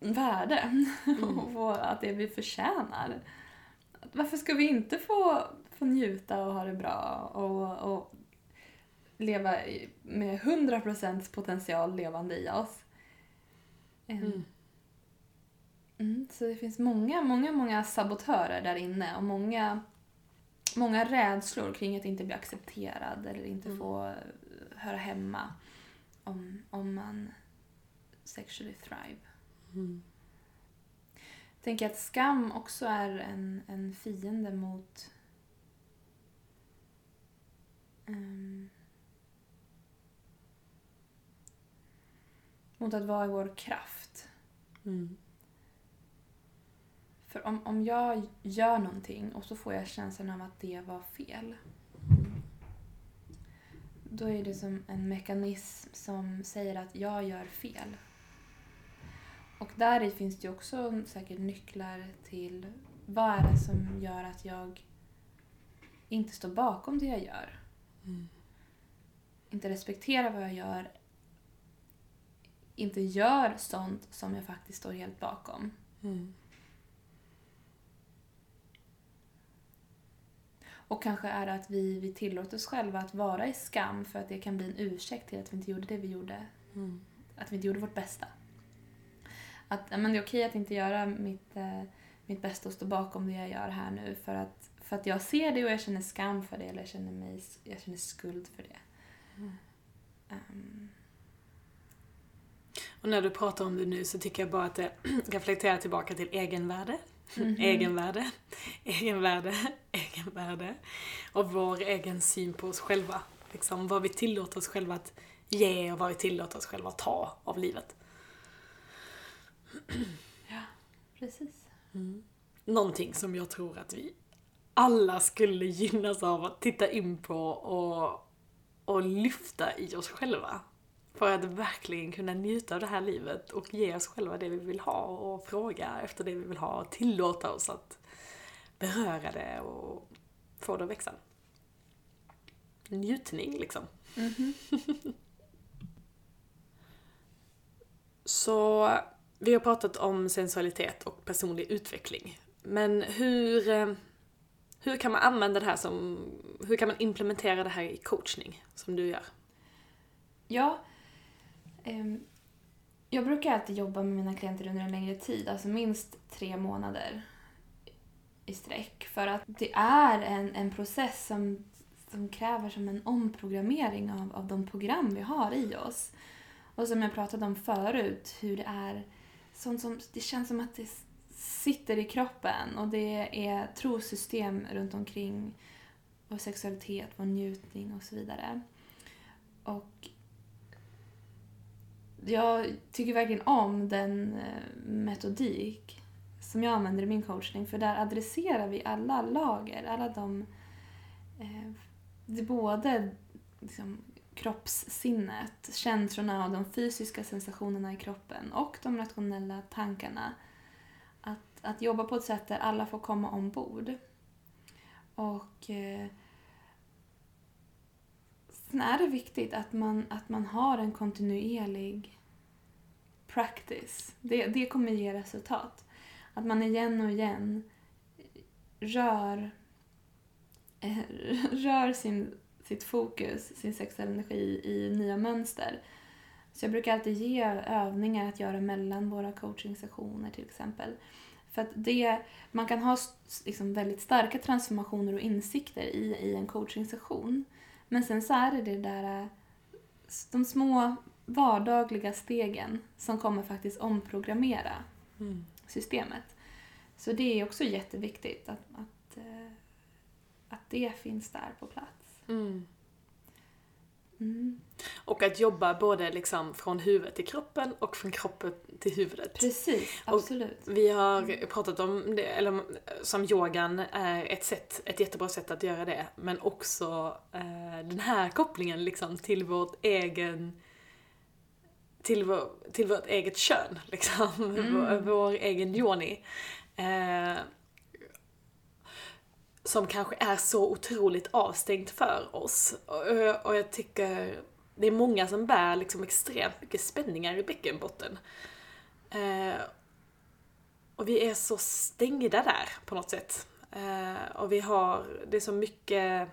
värde och på att det vi förtjänar. Varför ska vi inte få, få njuta och ha det bra och, och leva med 100% potential levande i oss? Mm. Mm, så det finns många, många, många sabotörer där inne och många, många rädslor kring att inte bli accepterad eller inte Mm. få eh, höra hemma om, om man sexually thrive. Mm. Jag tänker att skam också är en, en fiende mot ehm, mot att vara i vår kraft. Mm. För om, om jag gör någonting och så får jag känslan av att det var fel. Då är det som en mekanism som säger att jag gör fel. Och där i finns det ju också säkert nycklar till vad är det som gör att jag inte står bakom det jag gör. Mm. Inte respekterar vad jag gör. Inte gör sånt som jag faktiskt står helt bakom. Mm. Och kanske är det att vi, vi tillåter oss själva att vara i skam för att det kan bli en ursäkt till att vi inte gjorde det vi gjorde. Mm. Att vi inte gjorde vårt bästa. Att men det är okej att inte göra mitt, eh, mitt bästa och stå bakom det jag gör här nu för att, för att jag ser det och jag känner skam för det eller jag känner, mig, jag känner skuld för det. Mm. Ehm, Och när du pratar om det nu så tycker jag bara att det reflekterar tillbaka till egenvärde. Mhm. Egenvärde, egenvärde, egenvärde. Och vår egen syn på oss själva. Liksom vad vi tillåter oss själva att ge och vad vi tillåter oss själva att ta av livet. Ja, precis. Någonting som jag tror att vi alla skulle gynnas av att titta in på och, och lyfta i oss själva. För att verkligen kunna njuta av det här livet och ge oss själva det vi vill ha och fråga efter det vi vill ha och tillåta oss att beröra det och få det att växa. Njutning liksom. Mhm. Så vi har pratat om sensualitet och personlig utveckling. Men hur, eh, hur kan man använda det här som, hur kan man implementera det här i coachning som du gör? Ja, ehm, jag brukar alltid jobba med mina klienter under en längre tid, alltså minst tre månader i sträck. För att det är en, en process som, som kräver som en omprogrammering av, av de program vi har i oss. Och som jag pratade om förut, hur det är sånt som, det känns som att det sitter i kroppen och det är trosystem runt omkring vår sexualitet, vår njutning och så vidare. Och jag tycker verkligen om den eh, metodik som jag använder i min coachning för där adresserar vi alla lager, alla de... Eh, det är både liksom, kroppssinnet, känslorna och de fysiska sensationerna i kroppen och de rationella tankarna. Att, att jobba på ett sätt där alla får komma ombord. Och eh, sen är det viktigt att man, att man har en kontinuerlig practice. Det, det kommer ge resultat. Att man igen och igen rör, eh, rör sin, sitt fokus, sin sexuella energi i nya mönster. Så jag brukar alltid ge övningar att göra mellan våra coachingsessioner till exempel. För att det, man kan ha liksom väldigt starka transformationer och insikter i, i en coachingsession. Men sen så är det det där, de små vardagliga stegen som kommer faktiskt omprogrammera systemet. Så det är också jätteviktigt att, att, eh, att det finns där på plats. Mm. Mm. Och att jobba både liksom från huvudet till kroppen och från kroppen till huvudet. Precis, Och- absolut. Vi har pratat om det, eller som yogan är ett sätt, ett jättebra sätt att göra det. Men också eh, den här kopplingen liksom till vårt egen till, vår, till vårt eget kön, liksom. Mm. Vår, vår egen yoni. Eh, som kanske är så otroligt avstängt för oss. Och, och jag tycker det är många som bär liksom extremt mycket spänningar i bäckenbotten. Eh, och vi är så stängda där på något sätt. Eh, och vi har, det är så mycket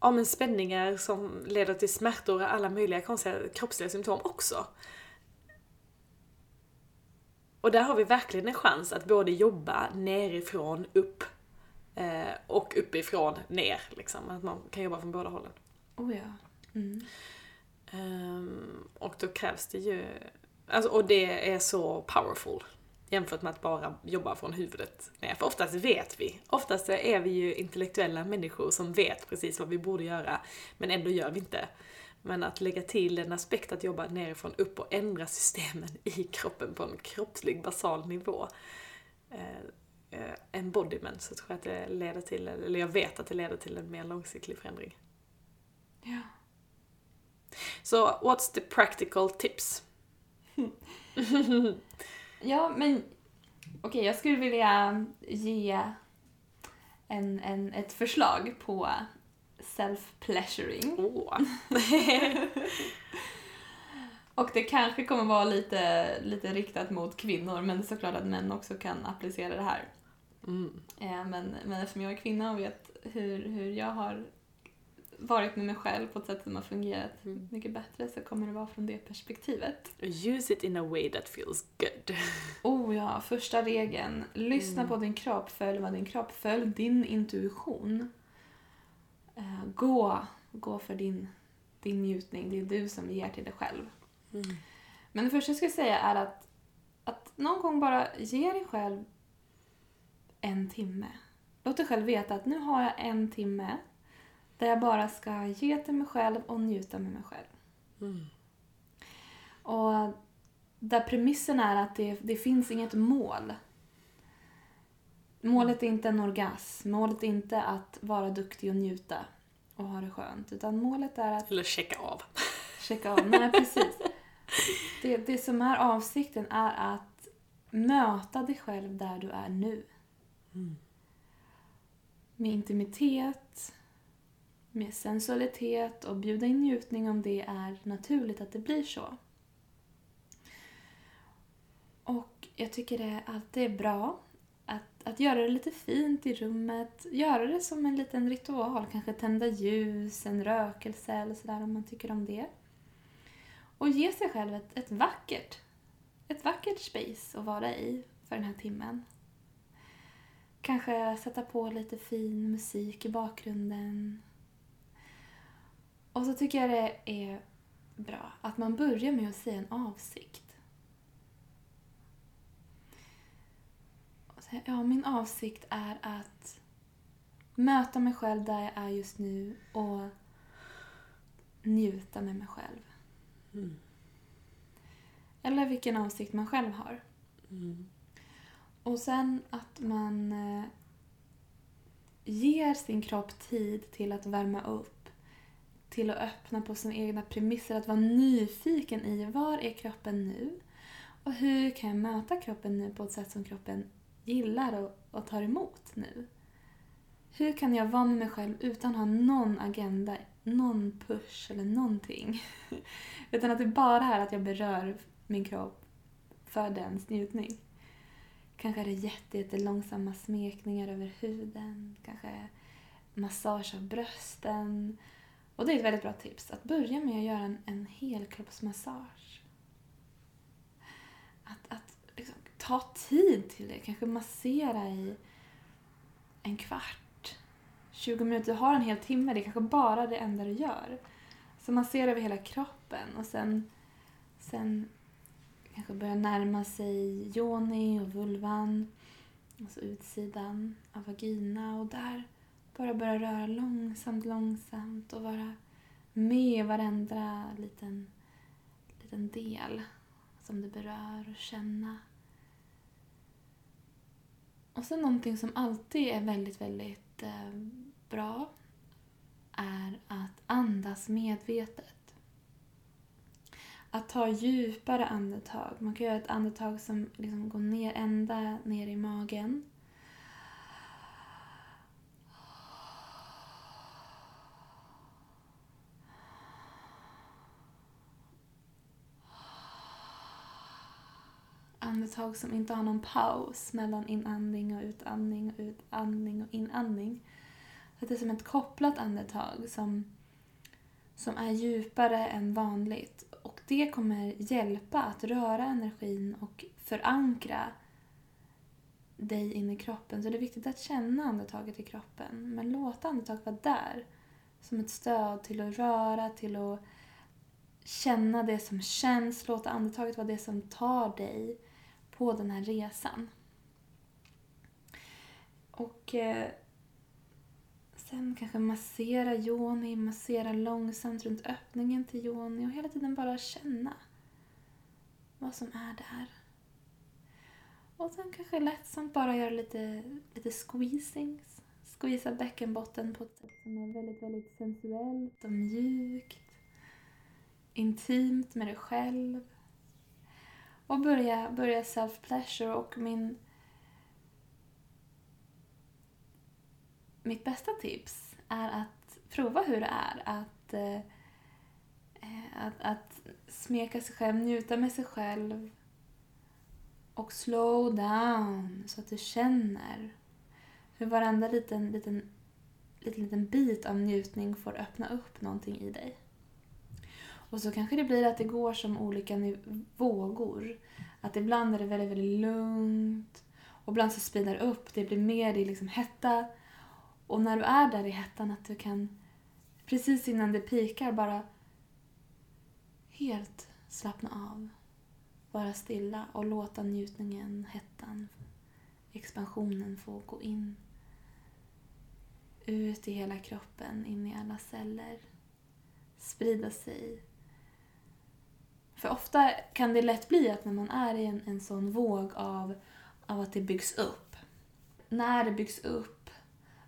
ja, men spänningar som leder till smärtor och alla möjliga konstiga kroppsliga symptom också. Och där har vi verkligen en chans att både jobba nerifrån upp eh, och uppifrån ner. Liksom. Att man kan jobba från båda hållen. Oh ja. Mm. Ehm, och då krävs det ju... Alltså, och det är så powerful jämfört med att bara jobba från huvudet ner. För oftast vet vi. Oftast är vi ju intellektuella människor som vet precis vad vi borde göra, men ändå gör vi inte. Men att lägga till en aspekt att jobba nerifrån upp och ändra systemen i kroppen på en kroppslig basal nivå. Eh, eh, embodiment så tror jag att det leder till, eller jag vet att det leder till en mer långsiktig förändring. Ja. Så what's the practical tips? Ja, men okej, jag skulle vilja ge en, en, ett förslag på self-pleasuring. Åh. Och det kanske kommer vara lite, lite riktat mot kvinnor, men det är såklart att män också kan applicera det här. Mm. Eh, Men, men eftersom jag är kvinna och vet hur, hur jag har varit med mig själv på ett sätt som har fungerat Mm. mycket bättre så kommer det vara från det perspektivet. Use it in a way that feels good. Oh ja, första regeln. Lyssna Mm. på din kropp, följ vad din kropp, följ din intuition. Eh, gå, gå för din, din njutning, det är du som ger till dig själv. Mm. Men det första jag skulle säga är att, att någon gång bara ge dig själv en timme. Låt dig själv veta att nu har jag en timme där jag bara ska ge till mig själv och njuta med mig själv. Mm. Och där premissen är att det, det finns inget mål. Målet är inte en orgasm, målet är inte att vara duktig och njuta och ha det skönt. Utan målet är att Eller checka av. checka av. Nej, precis. Det, det som är avsikten är att möta dig själv där du är nu. Mm. Med intimitet, med sensualitet och bjuda in njutning om det är naturligt att det blir så. Och jag tycker det alltid är bra att, göra det lite fint i rummet. Göra det som en liten ritual. Kanske tända ljus, en rökelse eller sådär om man tycker om det. Och ge sig själv ett, ett vackert ett vackert space att vara i för den här timmen. Kanske sätta på lite fin musik i bakgrunden. Och så tycker jag det är bra att man börjar med att säga en avsikt. Och säga, Ja, min avsikt är att möta mig själv där jag är just nu och njuta med mig själv. Mm. Eller vilken avsikt man själv har. Mm. Och sen att man eh, ger sin kropp tid till att värma upp. Till att öppna på sina egna premisser. Att vara nyfiken i var är kroppen nu? Och hur kan jag möta kroppen nu på ett sätt som kroppen gillar och, och tar emot nu? Hur kan jag vara med mig själv utan att ha någon agenda, någon push eller någonting? utan att det bara är att jag berör min kropp för dens njutning. Kanske är det jätte, jättelångsamma smekningar över huden. Kanske massage av brösten. Och det är ett väldigt bra tips. Att börja med att göra en, en helkroppsmassage. Att, att liksom, ta tid till det. Kanske massera i en kvart. 20 minuter. Du har en hel timme. Det är kanske bara det enda du gör. Så massera över hela kroppen och sen, sen kanske börja närma sig yoni och vulvan. Alltså utsidan av vagina och där bara börja röra långsamt, långsamt och vara med varenda liten, liten del som du berör och känna. Och sen någonting som alltid är väldigt, väldigt eh, bra är att andas medvetet. Att ta djupare andetag. Man kan göra ett andetag som liksom går ner ända ner i magen. Andetag som inte har någon paus mellan inandning och utandning och utandning och inandning. Att det är som ett kopplat andetag som, som är djupare än vanligt. Och det kommer hjälpa att röra energin och förankra dig in i kroppen. Så det är viktigt att känna andetaget i kroppen. Men låta andetaget vara där. Som ett stöd till att röra, till att känna det som känns. Låta andetaget vara det som tar dig på den här resan. Och eh, Sen kanske massera Joni, massera långsamt runt öppningen till Joni och hela tiden bara känna vad som är där. Och sen kanske lättsamt bara göra lite, lite squeezings. Squeeza bäckenbotten på ett sätt som är väldigt, väldigt sensuellt och mjukt. Intimt med dig själv. Och börja, börja self-pleasure och min... Mitt bästa tips är att prova hur det är att, eh, att, att smeka sig själv, njuta med sig själv och slow down så att du känner hur varenda liten, liten, liten, liten bit av njutning får öppna upp någonting i dig. Och så kanske det blir att det går som olika vågor. Att ibland är det väldigt, väldigt lugnt. Och ibland så speedar det upp, det blir mer, i liksom hetta. Och när du är där i hettan att du kan precis innan det pikar bara helt slappna av. Vara stilla och låta njutningen, hettan, expansionen få gå in. Ut i hela kroppen, in i alla celler. Sprida sig för ofta kan det lätt bli att när man är i en, en sån våg av, av att det byggs upp. När det byggs upp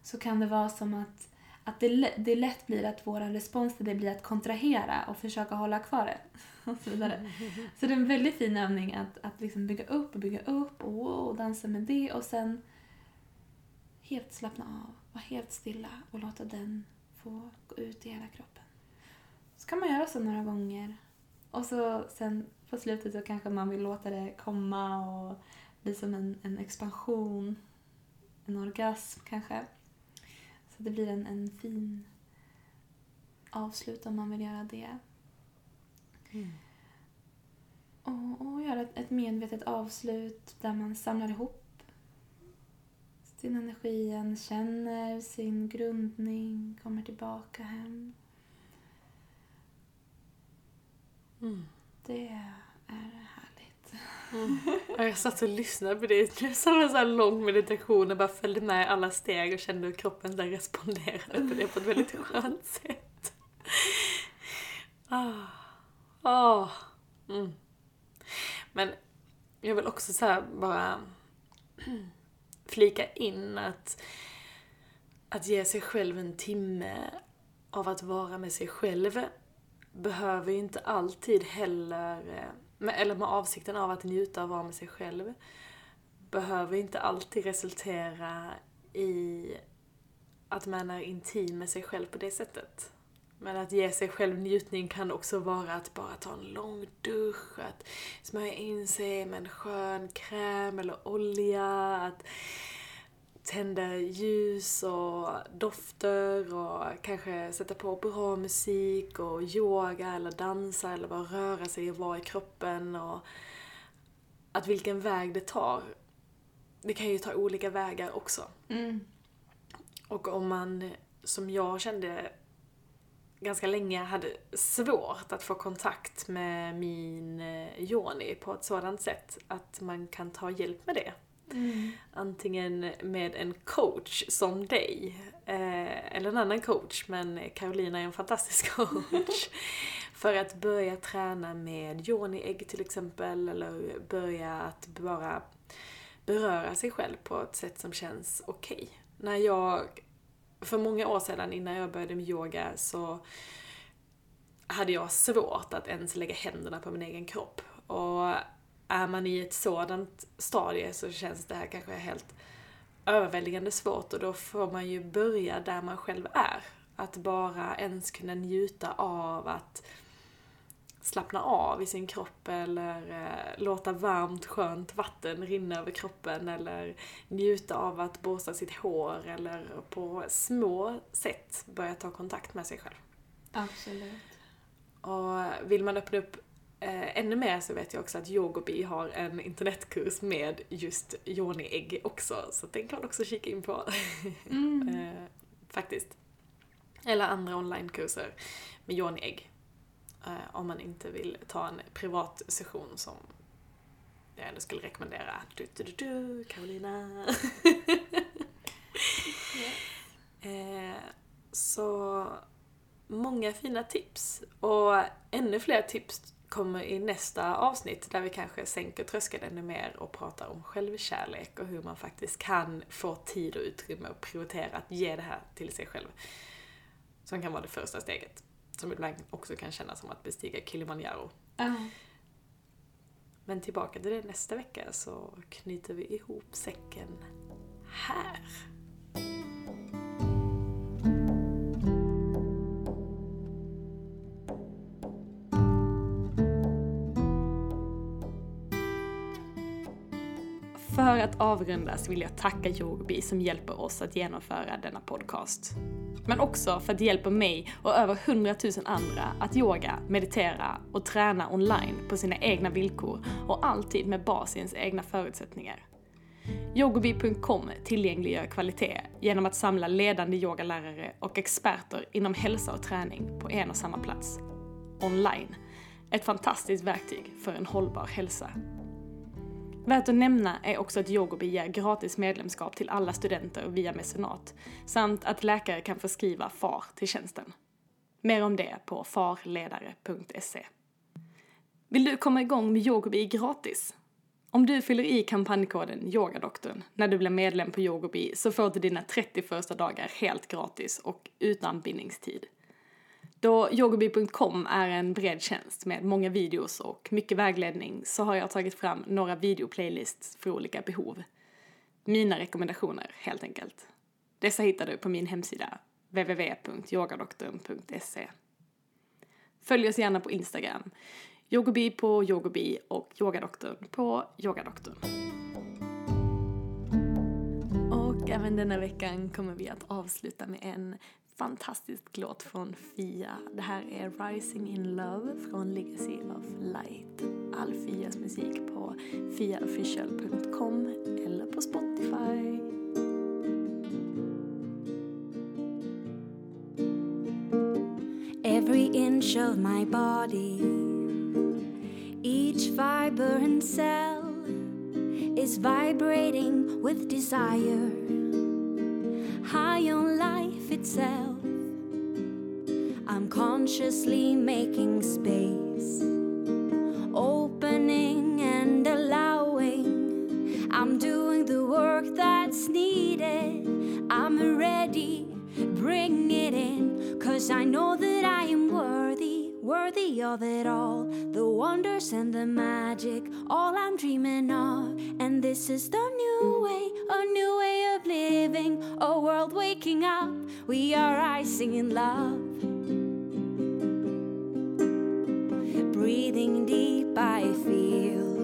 så kan det vara som att, att det, det lätt blir att vår respons till det blir att kontrahera och försöka hålla kvar det. Och så, vidare. så det är en väldigt fin övning att, att liksom bygga upp och bygga upp och, wow, dansa med det och sen helt slappna av, vara helt stilla och låta den få gå ut i hela kroppen. Så kan man göra så några gånger och så sen på slutet så kanske man vill låta det komma och bli som en, en expansion. En orgasm kanske. Så det blir en, en fin avslut om man vill göra det. Mm. Och, och göra ett, ett medvetet avslut där man samlar ihop sin energi känner sin grundning, kommer tillbaka hem. Mm. Det är härligt. Mm. Jag satt och lyssnade på det som en sån lång meditation och bara följde med alla steg och kände hur kroppen där responderade på det på ett väldigt skönt sätt. Ah. Ah. Mm. Men jag vill också så bara flika in att, att ge sig själv en timme av att vara med sig själv behöver ju inte alltid heller, eh, eller med avsikten av att njuta och vara med sig själv, behöver inte alltid resultera i att man är intim med sig själv på det sättet. Men att ge sig själv njutning kan också vara att bara ta en lång dusch, att smörja in sig med en skön kräm eller olja, att tända ljus och dofter och kanske sätta på bra musik och yoga eller dansa eller bara röra sig och vara i kroppen och att vilken väg det tar. Det kan ju ta olika vägar också. Mm. Och om man, som jag kände ganska länge, hade svårt att få kontakt med min eh, yoni på ett sådant sätt att man kan ta hjälp med det Mm. Antingen med en coach som dig, eh, eller en annan coach, men Carolina är en fantastisk coach. för att börja träna med yoni-ägg till exempel, eller börja att bara beröra sig själv på ett sätt som känns okej. Okay. När jag, för många år sedan innan jag började med yoga så hade jag svårt att ens lägga händerna på min egen kropp. Och är man i ett sådant stadie så känns det här kanske helt överväldigande svårt och då får man ju börja där man själv är. Att bara ens kunna njuta av att slappna av i sin kropp eller eh, låta varmt skönt vatten rinna över kroppen eller njuta av att borsta sitt hår eller på små sätt börja ta kontakt med sig själv. Absolut. Och vill man öppna upp Eh, ännu mer så vet jag också att Yogobi har en internetkurs med just yoni-ägg också, så den kan man också kika in på. Mm. eh, faktiskt. Eller andra onlinekurser med yoni-ägg. Eh, om man inte vill ta en privat session som jag ändå skulle rekommendera. Du, du, du, du Carolina. Eh, så många fina tips. Och ännu fler tips kommer i nästa avsnitt där vi kanske sänker tröskeln ännu mer och pratar om självkärlek och hur man faktiskt kan få tid och utrymme och prioritera att ge det här till sig själv. Som kan vara det första steget. Som ibland också kan kännas som att bestiga Kilimanjaro. Ja. Men tillbaka till det nästa vecka så knyter vi ihop säcken här. Att avrundas vill jag tacka Yogobi som hjälper oss att genomföra denna podcast. Men också för att det hjälper mig och över 100 000 andra att yoga, meditera och träna online på sina egna villkor och alltid med bas i ens egna förutsättningar. Yogobi.com tillgängliggör kvalitet genom att samla ledande yogalärare och experter inom hälsa och träning på en och samma plats. Online. Ett fantastiskt verktyg för en hållbar hälsa. Värt att nämna är också att Yogobi ger gratis medlemskap till alla studenter via mecenat, samt att läkare kan förskriva FAR till tjänsten. Mer om det på farledare.se. Vill du komma igång med Yogobi gratis? Om du fyller i kampanjkoden YOGADoktorn när du blir medlem på Yogobi så får du dina 30 första dagar helt gratis och utan bindningstid. Då yogobi.com är en bred tjänst med många videos och mycket vägledning så har jag tagit fram några videoplaylists för olika behov. Mina rekommendationer, helt enkelt. Dessa hittar du på min hemsida www.yogadoktorn.se Följ oss gärna på Instagram. Yogobi på yogobi och yogadoktorn på yogadoktorn. Och även denna veckan kommer vi att avsluta med en fantastisk låt från Fia. Det här är Rising in Love från Legacy of Light. All Fias musik på fiaofficial.com eller på Spotify. Every inch of my body, each fiber and cell is vibrating with desire. High on life itself, I'm consciously making space, opening and allowing. I'm doing the work that's needed. I'm ready, bring it in, cause I know that I am worthy, worthy of it all. The wonders and the magic, all I'm dreaming of. And this is the new way, a new way of living, a world waking up. We are rising in love. Breathing deep, I feel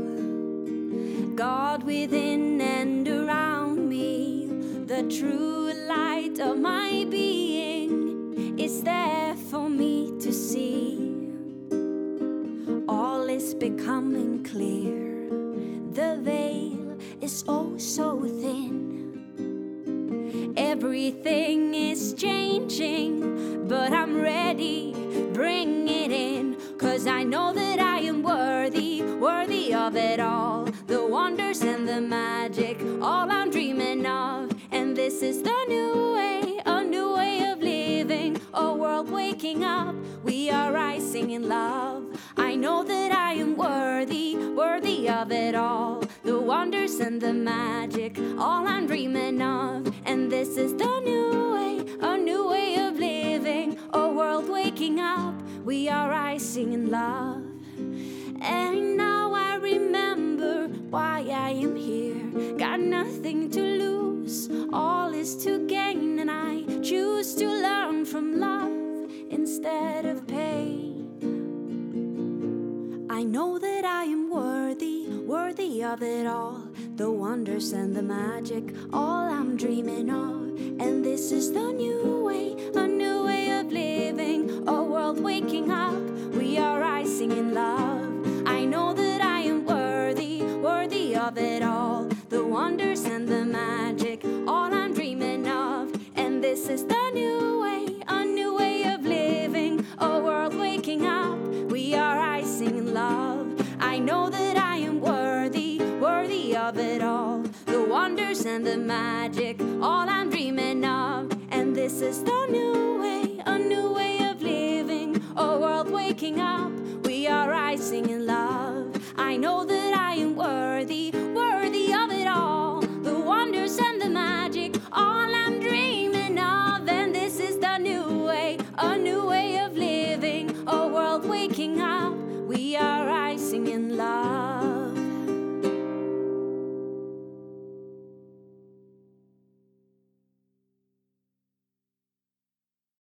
God within and around me. The true light of my being is there for me to see. Is becoming clear. The veil is oh so thin. Everything is changing, but I'm ready. Bring it in, cause I know that I am worthy, worthy of it all. The wonders and the magic, all I'm dreaming of. And this is the new way, waking up. We are rising in love. I know that I am worthy, worthy of it all. The wonders and the magic, all I'm dreaming of. And this is the new way, a new way of living, a world waking up. We are rising in love. And now I remember why I am here. Got nothing to lose, all is to gain, and I choose to learn from love instead of pain. I know that I am worthy, worthy of it all. The wonders and the magic, all I'm dreaming of. And this is the new way, a new way of living, a world waking up. We are rising in love. I know that I am worthy, worthy of it all. The wonders and the magic, all I'm dreaming of. And this is the new We are rising in love. I know that I am worthy, worthy of it all. The wonders and the magic, all I'm dreaming of. And this is the new way, a new way of living, a world waking up. We are rising in love. I know that I am worthy We are rising in love.